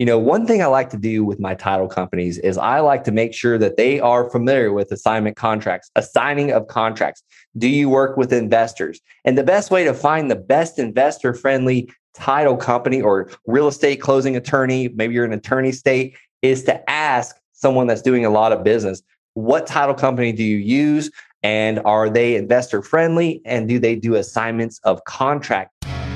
you know, one thing I like to do with my title companies is I like to make sure that they are familiar with assignment contracts, assigning of contracts. Do you work with investors? And the best way to find the best investor friendly title company or real estate closing attorney, maybe you're an attorney state, is to ask someone that's doing a lot of business, what title company do you use? And are they investor friendly? And do they do assignments of contract?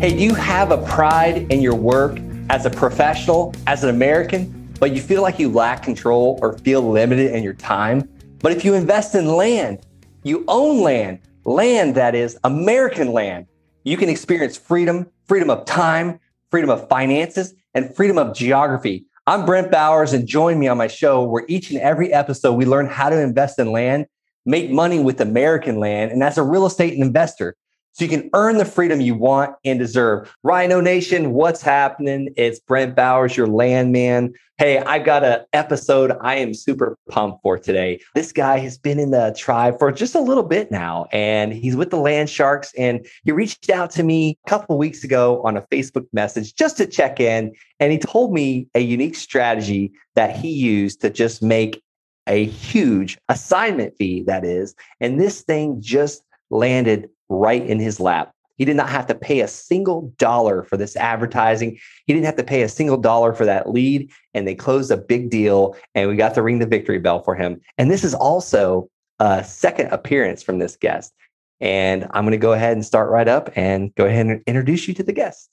Hey, do you have a pride in your work as a professional, as an American, but you feel like you lack control or feel limited in your time? But if you invest in land, you own land, land that is American land, you can experience freedom, freedom of time, freedom of finances, and freedom of geography. I'm Brent Bowers, and join me on my show where each and every episode we learn how to invest in land, make money with American land, and as a real estate investor so you can earn the freedom you want and deserve. Rhino Nation, what's happening? It's Brent Bowers, your landman. Hey, I've got an episode I am super pumped for today. This guy has been in the tribe for just a little bit now, and he's with the Land Sharks. And he reached out to me a couple weeks ago on a Facebook message just to check in. And he told me a unique strategy that he used to just make a huge assignment fee, that is. And this thing just landed right in his lap. He did not have to pay a single dollar for this advertising. He didn't have to pay a single dollar for that lead. And they closed a big deal and we got to ring the victory bell for him. And this is also a second appearance from this guest. And I'm going to go ahead and start right up and go ahead and introduce you to the guest.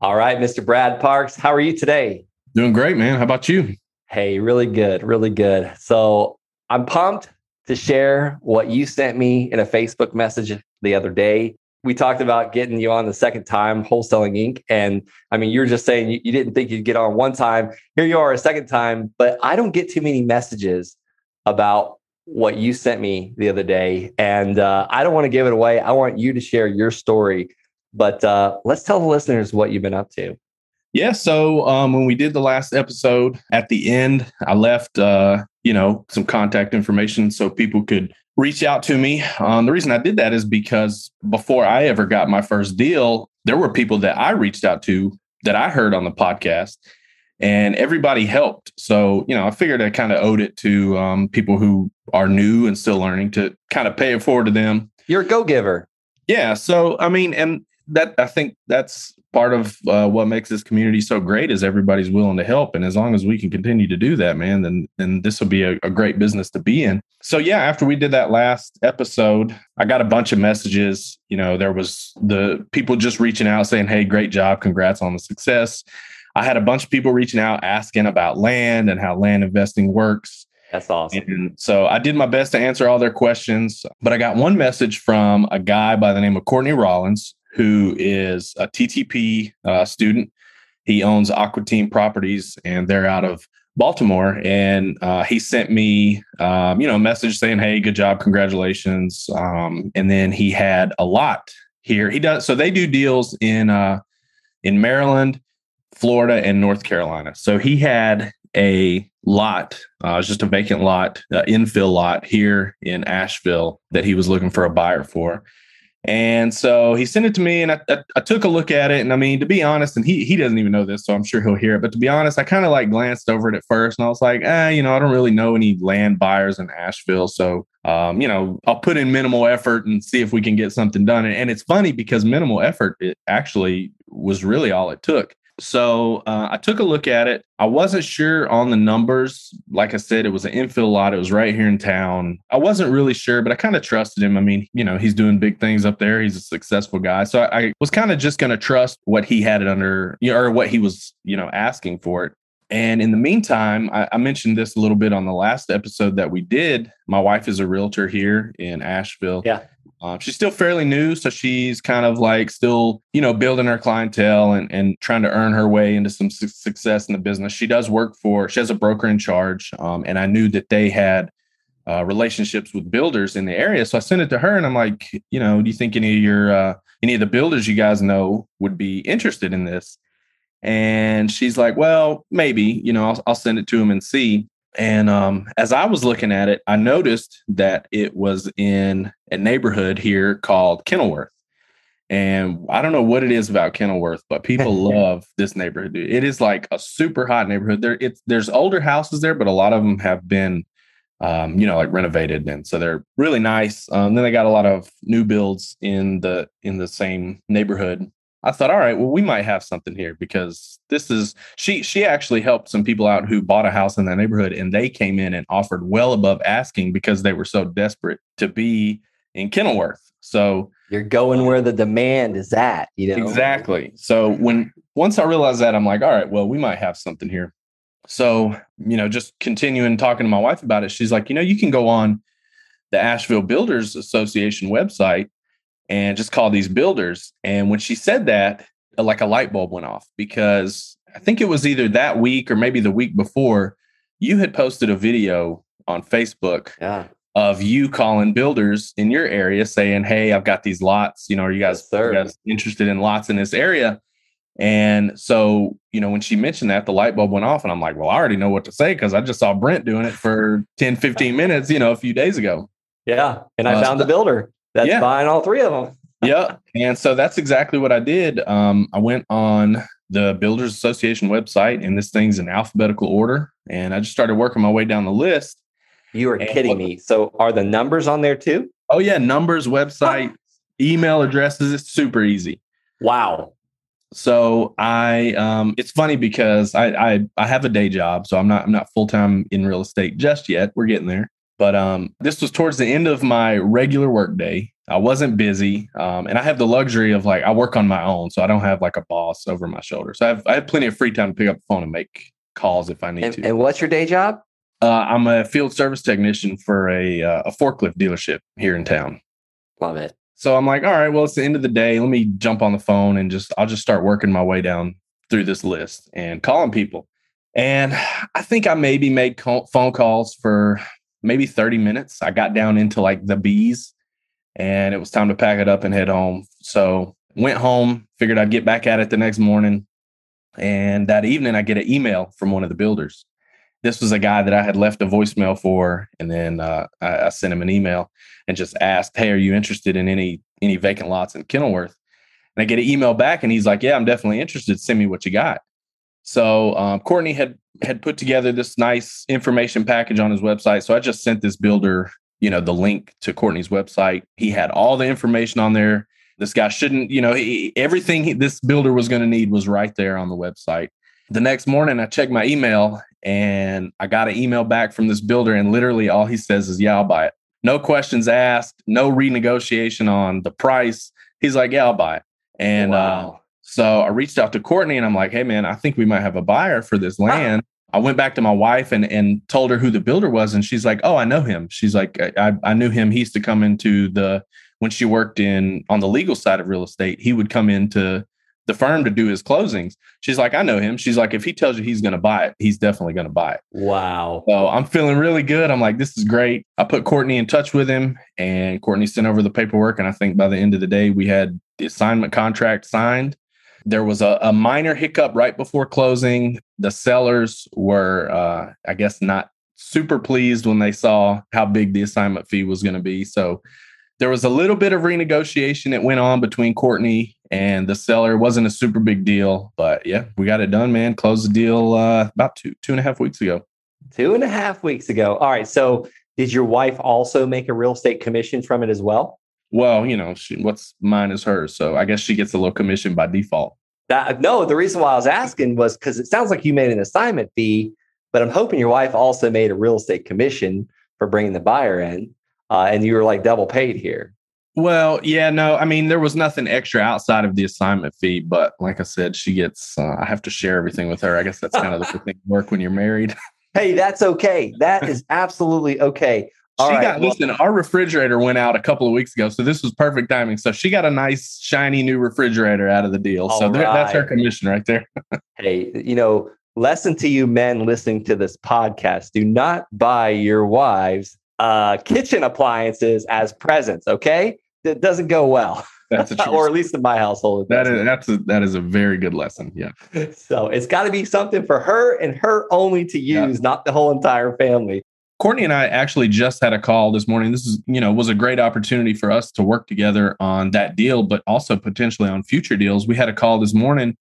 All right, Mr. Brad Parks, how are you today? Doing great, man. How about you? Hey, really good, really good. So I'm pumped to share what you sent me in a Facebook message the other day. We talked about getting you on the second time, Wholesaling Inc. And I mean, you're just saying you, you didn't think you'd get on one time. Here you are a second time, but I don't get too many messages about what you sent me the other day. And uh, I don't want to give it away. I want you to share your story. But uh, let's tell the listeners what you've been up to. Yeah. So um, when we did the last episode, at the end, I left, uh, you know, some contact information so people could reach out to me. Um, the reason I did that is because before I ever got my first deal, there were people that I reached out to that I heard on the podcast, and everybody helped. So, you know, I figured I kind of owed it to um, people who are new and still learning to kind of pay it forward to them. You're a go giver. Yeah. So, I mean, and that I think that's part of uh, what makes this community so great is everybody's willing to help. And as long as we can continue to do that man then then this will be a, a, great business to be in. So yeah after we did that last episode i got a bunch of messages. You know there was the people just reaching out saying hey great job. Congrats on the success. I had a bunch of people reaching out asking about land and how land investing works. That's awesome. And so I did my best to answer all their questions, but I got one message from a guy by the name of Courtney Rollins, who is a TTP uh, student. He owns Aqua Team Properties, and they're out of Baltimore. And uh, he sent me, um, you know, a message saying, "Hey, good job, congratulations." Um, and then he had a lot here. He does so they do deals in uh, in Maryland, Florida, and North Carolina. So he had a lot, uh, just a vacant lot, uh, infill lot here in Asheville that he was looking for a buyer for. And so he sent it to me and I, I, I, took a look at it. And I mean, to be honest, and he, he doesn't even know this, so I'm sure he'll hear it. But to be honest, I kind of like glanced over it at first and I was like, eh, you know, I don't really know any land buyers in Asheville. So, um, you know, I'll put in minimal effort and see if we can get something done. And, and it's funny because minimal effort, it actually was really all it took. So uh, I took a look at it. I wasn't sure on the numbers. Like I said, it was an infill lot. It was right here in town. I wasn't really sure, but I kind of trusted him. I mean, you know, he's doing big things up there. He's a successful guy. So I, I was kind of just going to trust what he had it under, you know, or what he was, you know, asking for it. And in the meantime, I, I, mentioned this a little bit on the last episode that we did. My wife is a realtor here in Asheville. Yeah. Um, she's still fairly new, so she's kind of like still, you know, building her clientele and, and trying to earn her way into some su- success in the business. She does work for, she has a broker in charge, um, and I knew that they had uh, relationships with builders in the area, so I sent it to her, and I'm like, you know, do you think any of your uh, any of the builders you guys know would be interested in this? And she's like, well, maybe, you know, I'll, I'll send it to him and see. And um, as I was looking at it, I noticed that it was in a neighborhood here called Kenilworth. And I don't know what it is about Kenilworth, but people love this neighborhood. It is like a super hot neighborhood. There, it's there's older houses there, but a lot of them have been, um, you know, like renovated, and so they're really nice. Um, then they got a lot of new builds in the in the same neighborhood. I thought, all right, well, we might have something here because this is she she actually helped some people out who bought a house in that neighborhood and they came in and offered well above asking because they were so desperate to be in Kenilworth. So you're going where the demand is at, you know. Exactly. So when once I realized that, I'm like, all right, well, we might have something here. So, you know, just continuing talking to my wife about it, she's like, you know, you can go on the Asheville Builders Association website and just call these builders. And when she said that, like a light bulb went off because I think it was either that week or maybe the week before, you had posted a video on Facebook yeah. of you calling builders in your area saying, Hey, I've got these lots. You know, are you guys, yes, you guys interested in lots in this area? And so, you know, when she mentioned that, the light bulb went off, and I'm like, well, I already know what to say because I just saw Brent doing it for 10, 15 minutes, you know, a few days ago. Yeah. And I uh, found the builder that's yeah. buying all three of them. yeah. And so that's exactly what I did. Um, I went on the Builders Association website, and this thing's in alphabetical order. And I just started working my way down the list. You are kidding me. So are the numbers on there too? Oh, yeah. Numbers, website, email addresses. It's super easy. Wow. So I, um, it's funny because I, I, I have a day job, so I'm not, I'm not full time in real estate just yet. We're getting there. But um, this was towards the end of my regular work day. I wasn't busy, um, and I have the luxury of like I work on my own, so I don't have like a boss over my shoulder. So I have I have plenty of free time to pick up the phone and make calls if I need and, to. And what's your day job? Uh, I'm a field service technician for a uh, a forklift dealership here in town. Love it. So I'm like, all right, well, it's the end of the day. Let me jump on the phone and just I'll just start working my way down through this list and calling people. And I think I maybe made call, phone calls for maybe 30 minutes. I got down into like the bees and it was time to pack it up and head home. So went home, figured I'd get back at it the next morning. And that evening I get an email from one of the builders. This was a guy that I had left a voicemail for, and then uh, I, I, sent him an email and just asked, "Hey, are you interested in any any vacant lots in Kenilworth?" And I get an email back, and he's like, "Yeah, I'm definitely interested. Send me what you got." So um, Courtney had had put together this nice information package on his website. So I just sent this builder, you know, the link to Courtney's website. He had all the information on there. This guy shouldn't, you know, he, everything he, this builder was going to need was right there on the website. The next morning, I checked my email and I got an email back from this builder, and literally all he says is, "Yeah, I'll buy it." No questions asked, no renegotiation on the price. He's like, "Yeah, I'll buy it." And wow. uh, so I reached out to Courtney and I'm like, hey, man, I think we might have a buyer for this land. I went back to my wife and, and told her who the builder was. And she's like, oh, I know him. She's like, I, I knew him. He used to come into the, when she worked in on the legal side of real estate, he would come into the firm to do his closings. She's like, I know him. She's like, if he tells you he's going to buy it, he's definitely going to buy it. Wow. So I'm feeling really good. I'm like, this is great. I put Courtney in touch with him and Courtney sent over the paperwork. And I think by the end of the day, we had the assignment contract signed there was a, a minor hiccup right before closing. The sellers were, uh, I guess, not super pleased when they saw how big the assignment fee was going to be. So there was a little bit of renegotiation that went on between Courtney and the seller. It wasn't a super big deal, but yeah, we got it done, man. Closed the deal uh, about two two and a half weeks ago. Two and a half weeks ago. All right. So did your wife also make a real estate commission from it as well? Well, you know, she, what's mine is hers. So I guess she gets a little commission by default. That, no, the reason why I was asking was because it sounds like you made an assignment fee, but I'm hoping your wife also made a real estate commission for bringing the buyer in, uh, and you were like double paid here. Well, yeah, no, I mean, there was nothing extra outside of the assignment fee, but like I said, she gets, uh, I have to share everything with her. I guess that's kind of the thing work when you're married. Hey, that's okay. That is absolutely okay. All she right, got, well, listen, our refrigerator went out a couple of weeks ago. So this was perfect timing. So she got a nice, shiny new refrigerator out of the deal. So right. that's her commission right there. hey, you know, lesson to you men listening to this podcast do not buy your wives uh, kitchen appliances as presents. Okay. That doesn't go well. That's a or at least in my household. That is that's a, that is a very good lesson. Yeah. So it's got to be something for her and her only to use, yeah. not the whole entire family. Courtney and I actually just had a call this morning. This is, you know, was a great opportunity for us to work together on that deal, but also potentially on future deals. We had a call this morning.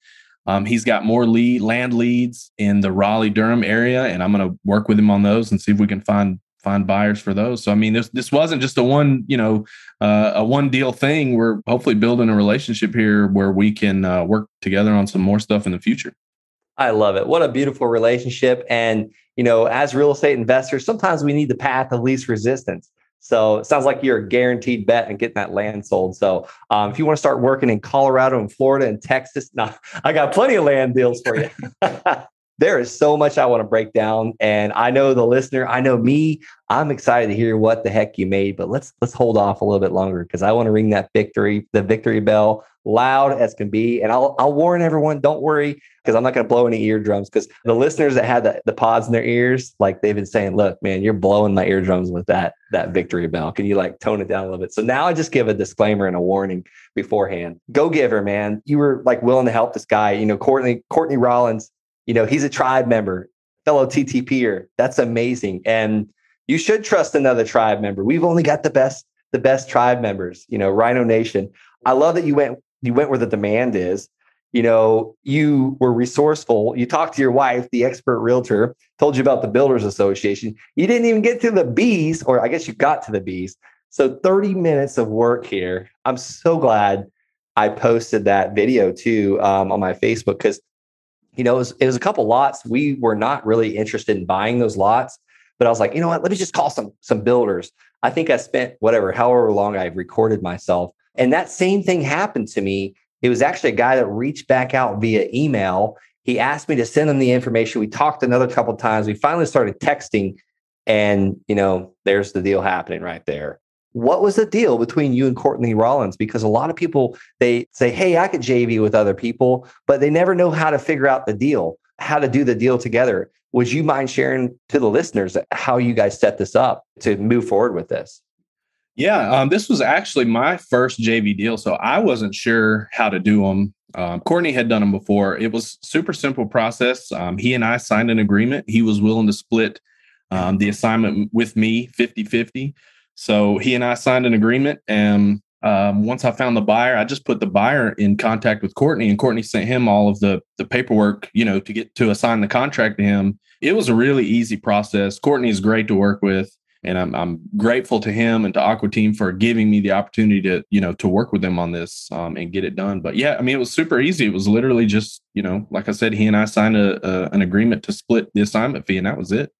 Um, he's got more lead land leads in the Raleigh Durham area, and I'm going to work with him on those and see if we can find find buyers for those. So I mean, this this wasn't just a one you know uh, a one deal thing. We're hopefully building a relationship here where we can uh, work together on some more stuff in the future. I love it. What a beautiful relationship. And you know, as real estate investors, sometimes we need the path of least resistance. So it sounds like you're a guaranteed bet and getting that land sold. So um, if you want to start working in Colorado and Florida and Texas, now I got plenty of land deals for you. there is so much I want to break down. And I know the listener, I know me, I'm excited to hear what the heck you made, but let's let's hold off a little bit longer because I want to ring that victory, the victory bell loud as can be. And I'll I'll warn everyone, don't worry, because I'm not going to blow any eardrums. Because the listeners that had the, the pods in their ears, like they've been saying, look, man, you're blowing my eardrums with that that victory bell. Can you like tone it down a little bit? So now I just give a disclaimer and a warning beforehand. Go giver, man. You were like willing to help this guy. You know, Courtney, Courtney Rollins you know, he's a tribe member, fellow TTPer. That's amazing. And you should trust another tribe member. We've only got the best, the best tribe members, you know, Rhino Nation. I love that you went, you went where the demand is. You know, you were resourceful. You talked to your wife, the expert realtor, told you about the Builders Association. You didn't even get to the bees, or I guess you got to the bees. So 30 minutes of work here. I'm so glad I posted that video too um, on my Facebook because you know, it was, it was a couple lots. We were not really interested in buying those lots, but I was like, you know what? Let me just call some some builders. I think I spent whatever, however long I recorded myself, and that same thing happened to me. It was actually a guy that reached back out via email. He asked me to send him the information. We talked another couple times. We finally started texting, and you know, there's the deal happening right there what was the deal between you and Courtney Rollins? Because a lot of people they say, "Hey, I could JV with other people," but they never know how to figure out the deal, how to do the deal together. Would you mind sharing to the listeners how you guys set this up to move forward with this? Yeah, um, this was actually my first JV deal, so I wasn't sure how to do them. Um, Courtney had done them before. It was super simple process. Um, he and I signed an agreement. He was willing to split um, the assignment with me 50 50. So he and I signed an agreement. And um, once I found the buyer, I just put the buyer in contact with Courtney, and Courtney sent him all of the the paperwork, you know, to get to assign the contract to him. It was a really easy process. Courtney is great to work with, and I'm I'm grateful to him and to Aqua Team for giving me the opportunity to you know to work with them on this um, and get it done. But yeah, I mean, it was super easy. It was literally just you know, like I said, he and I signed a, a an agreement to split the assignment fee, and that was it.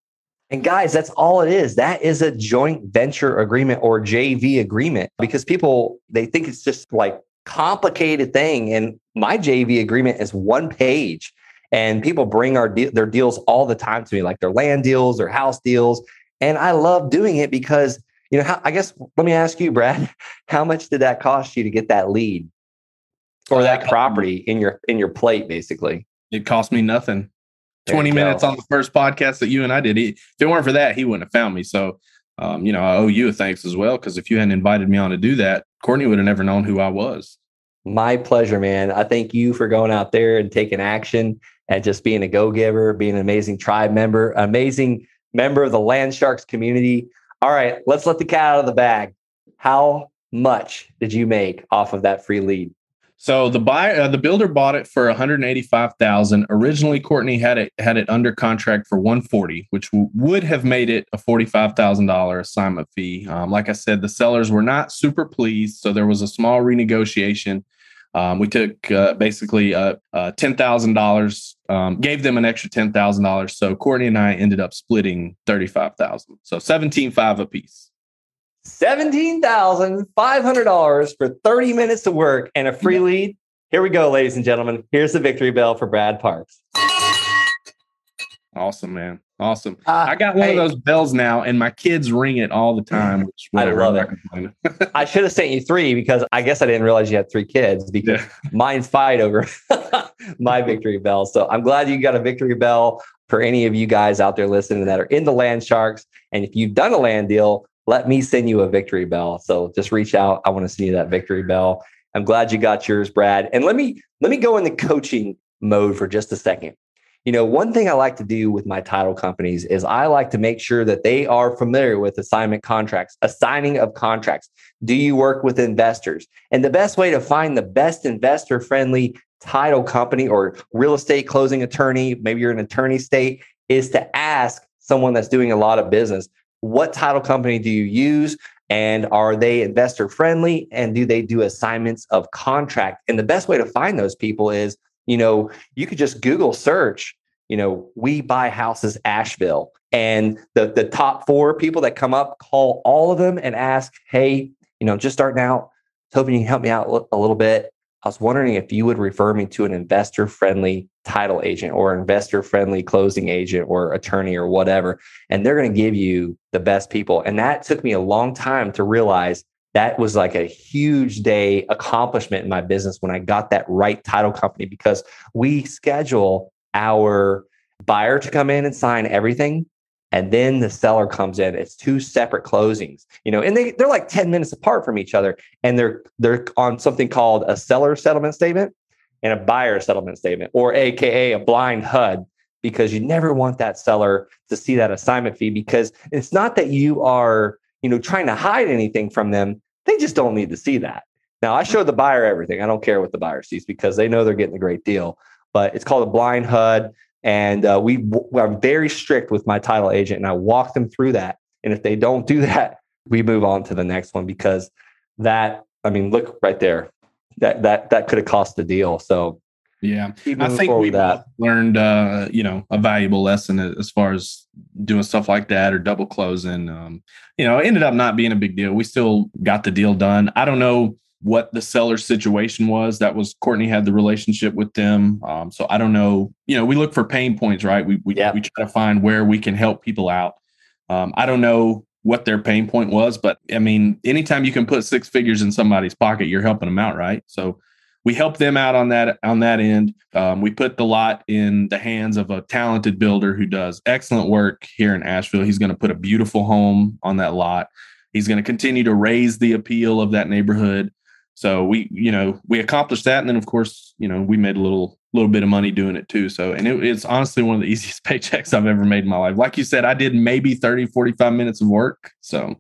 And guys, that's all it is. That is a joint venture agreement or JV agreement because people they think it's just like complicated thing. And my JV agreement is one page and people bring our de- their deals all the time to me like their land deals or house deals. And I love doing it because you know how, I guess let me ask you Brad how much did that cost you to get that lead or that property in your in your plate basically? It cost me nothing 20 minutes on the first podcast that you and I did. He, if it weren't for that, he wouldn't have found me. So, um, you know, I owe you a thanks as well because if you hadn't invited me on to do that, Courtney would have never known who I was. My pleasure, man. I thank you for going out there and taking action and just being a go giver, being an amazing tribe member, amazing member of the Land Sharks community. All right, let's let the cat out of the bag. How much did you make off of that free lead? So the buyer, uh, the builder bought it for 185,000. Originally, Courtney had it had it under contract for 140, which w- would have made it a $45,000 assignment fee. Um, like I said, the sellers were not super pleased, so there was a small renegotiation. Um, we took uh, basically uh, uh, ten thousand um, dollars, gave them an extra ten thousand dollars. So Courtney and I ended up splitting thirty five thousand, so seventeen five a piece. $17,500 for 30 minutes of work and a free lead. Here we go, ladies and gentlemen. Here's the victory bell for Brad Parks. Awesome, man. Awesome. Uh, I got one hey, of those bells now, and my kids ring it all the time. Which I love it. I should have sent you three because I guess I didn't realize you had three kids because yeah. mine's fight over my victory bell. So I'm glad you got a victory bell for any of you guys out there listening that are in the land sharks. And if you've done a land deal, let me send you a victory bell. So just reach out. I want to send you that victory bell. I'm glad you got yours, Brad. And let me let me go in the coaching mode for just a second. You know, one thing I like to do with my title companies is I like to make sure that they are familiar with assignment contracts, assigning of contracts. Do you work with investors? And the best way to find the best investor friendly title company or real estate closing attorney, maybe you're an attorney state, is to ask someone that's doing a lot of business what title company do you use? And are they investor friendly? And do they do assignments of contract? And the best way to find those people is, you know, you could just Google search, you know, we buy houses Asheville. And the, the top four people that come up, call all of them and ask, hey, you know, just starting out, hoping you can help me out a little bit. I was wondering if you would refer me to an investor friendly title agent or investor friendly closing agent or attorney or whatever. And they're going to give you the best people. And that took me a long time to realize that was like a huge day accomplishment in my business when I got that right title company because we schedule our buyer to come in and sign everything and then the seller comes in. It's two separate closings you know and they they're like 10 minutes apart from each other and they're they're on something called a seller settlement statement and a buyer settlement statement or aka a blind hud because you never want that seller to see that assignment fee because it's not that you are you know trying to hide anything from them. They just don't need to see that. Now i show the buyer everything. I don't care what the buyer sees because they know they're getting a great deal but it's called a blind hud and uh, we I'm very strict with my title agent, and I walk them through that. And if they don't do that, we move on to the next one because that I mean, look right there, that that that could have cost the deal. So yeah, I think we learned uh, you know a valuable lesson as far as doing stuff like that or double closing. Um, you know, ended up not being a big deal. We still got the deal done. I don't know what the seller's situation was. That was Courtney had the relationship with them. Um, so I don't know. You know, we look for pain points, right? We we, yeah. we try to find where we can help people out. Um, I don't know what their pain point was, but I mean, anytime you can put six figures in somebody's pocket, you're helping them out, right? So we help them out on that on that end. Um, we put the lot in the hands of a talented builder who does excellent work here in Asheville. He's going to put a beautiful home on that lot. He's going to continue to raise the appeal of that neighborhood. So we, you know, we accomplished that, and then of course, you know, we made a little little bit of money doing it too. So, and it, it's honestly one of the easiest paychecks I've ever made in my life. Like you said, I did maybe 30, 45 minutes of work. So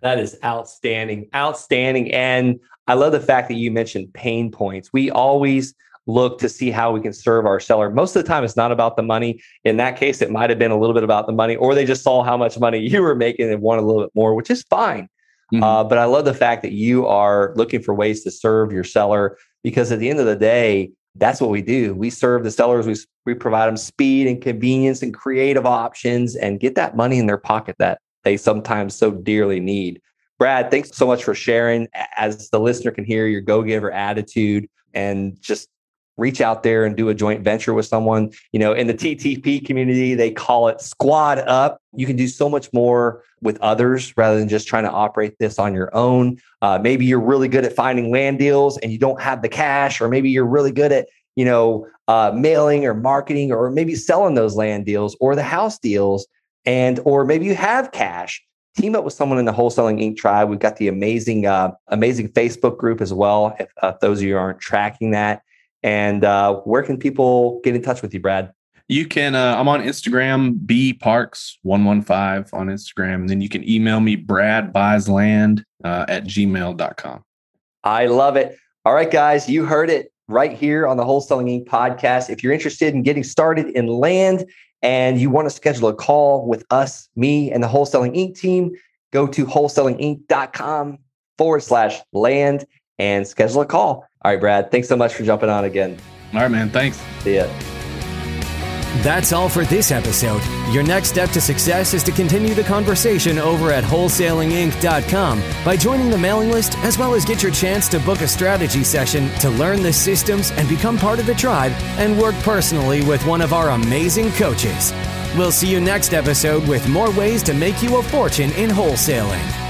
that is outstanding, outstanding. And I love the fact that you mentioned pain points. We always look to see how we can serve our seller. Most of the time, it's not about the money. In that case, it might have been a little bit about the money, or they just saw how much money you were making and wanted a little bit more, which is fine. Mm-hmm. Uh, but I love the fact that you are looking for ways to serve your seller because at the end of the day, that's what we do. We serve the sellers. We, we provide them speed and convenience and creative options and get that money in their pocket that they sometimes so dearly need. Brad, thanks so much for sharing. As the listener can hear your go giver attitude and just reach out there and do a joint venture with someone. You know, in the TTP community, they call it squad up. You can do so much more with others rather than just trying to operate this on your own. Uh, maybe you're really good at finding land deals and you don't have the cash, or maybe you're really good at you know uh, mailing or marketing, or maybe selling those land deals or the house deals, and or maybe you have cash. Team up with someone in the Wholesaling Inc. tribe. We've got the amazing, uh, amazing Facebook group as well. If, uh, if those of you aren't tracking that, and uh, where can people get in touch with you, Brad? You can, uh, I'm on Instagram, B Parks115 on Instagram. And then you can email me, Brad buys land uh, at gmail.com. I love it. All right, guys, you heard it right here on the Wholesaling Inc. podcast. If you're interested in getting started in land and you want to schedule a call with us, me, and the Wholesaling Inc. team, go to wholesalinginc.com forward slash land and schedule a call. All right, Brad, thanks so much for jumping on again. All right, man. Thanks. See ya. That's all for this episode. Your next step to success is to continue the conversation over at wholesalinginc.com by joining the mailing list, as well as get your chance to book a strategy session to learn the systems and become part of the tribe and work personally with one of our amazing coaches. We'll see you next episode with more ways to make you a fortune in wholesaling.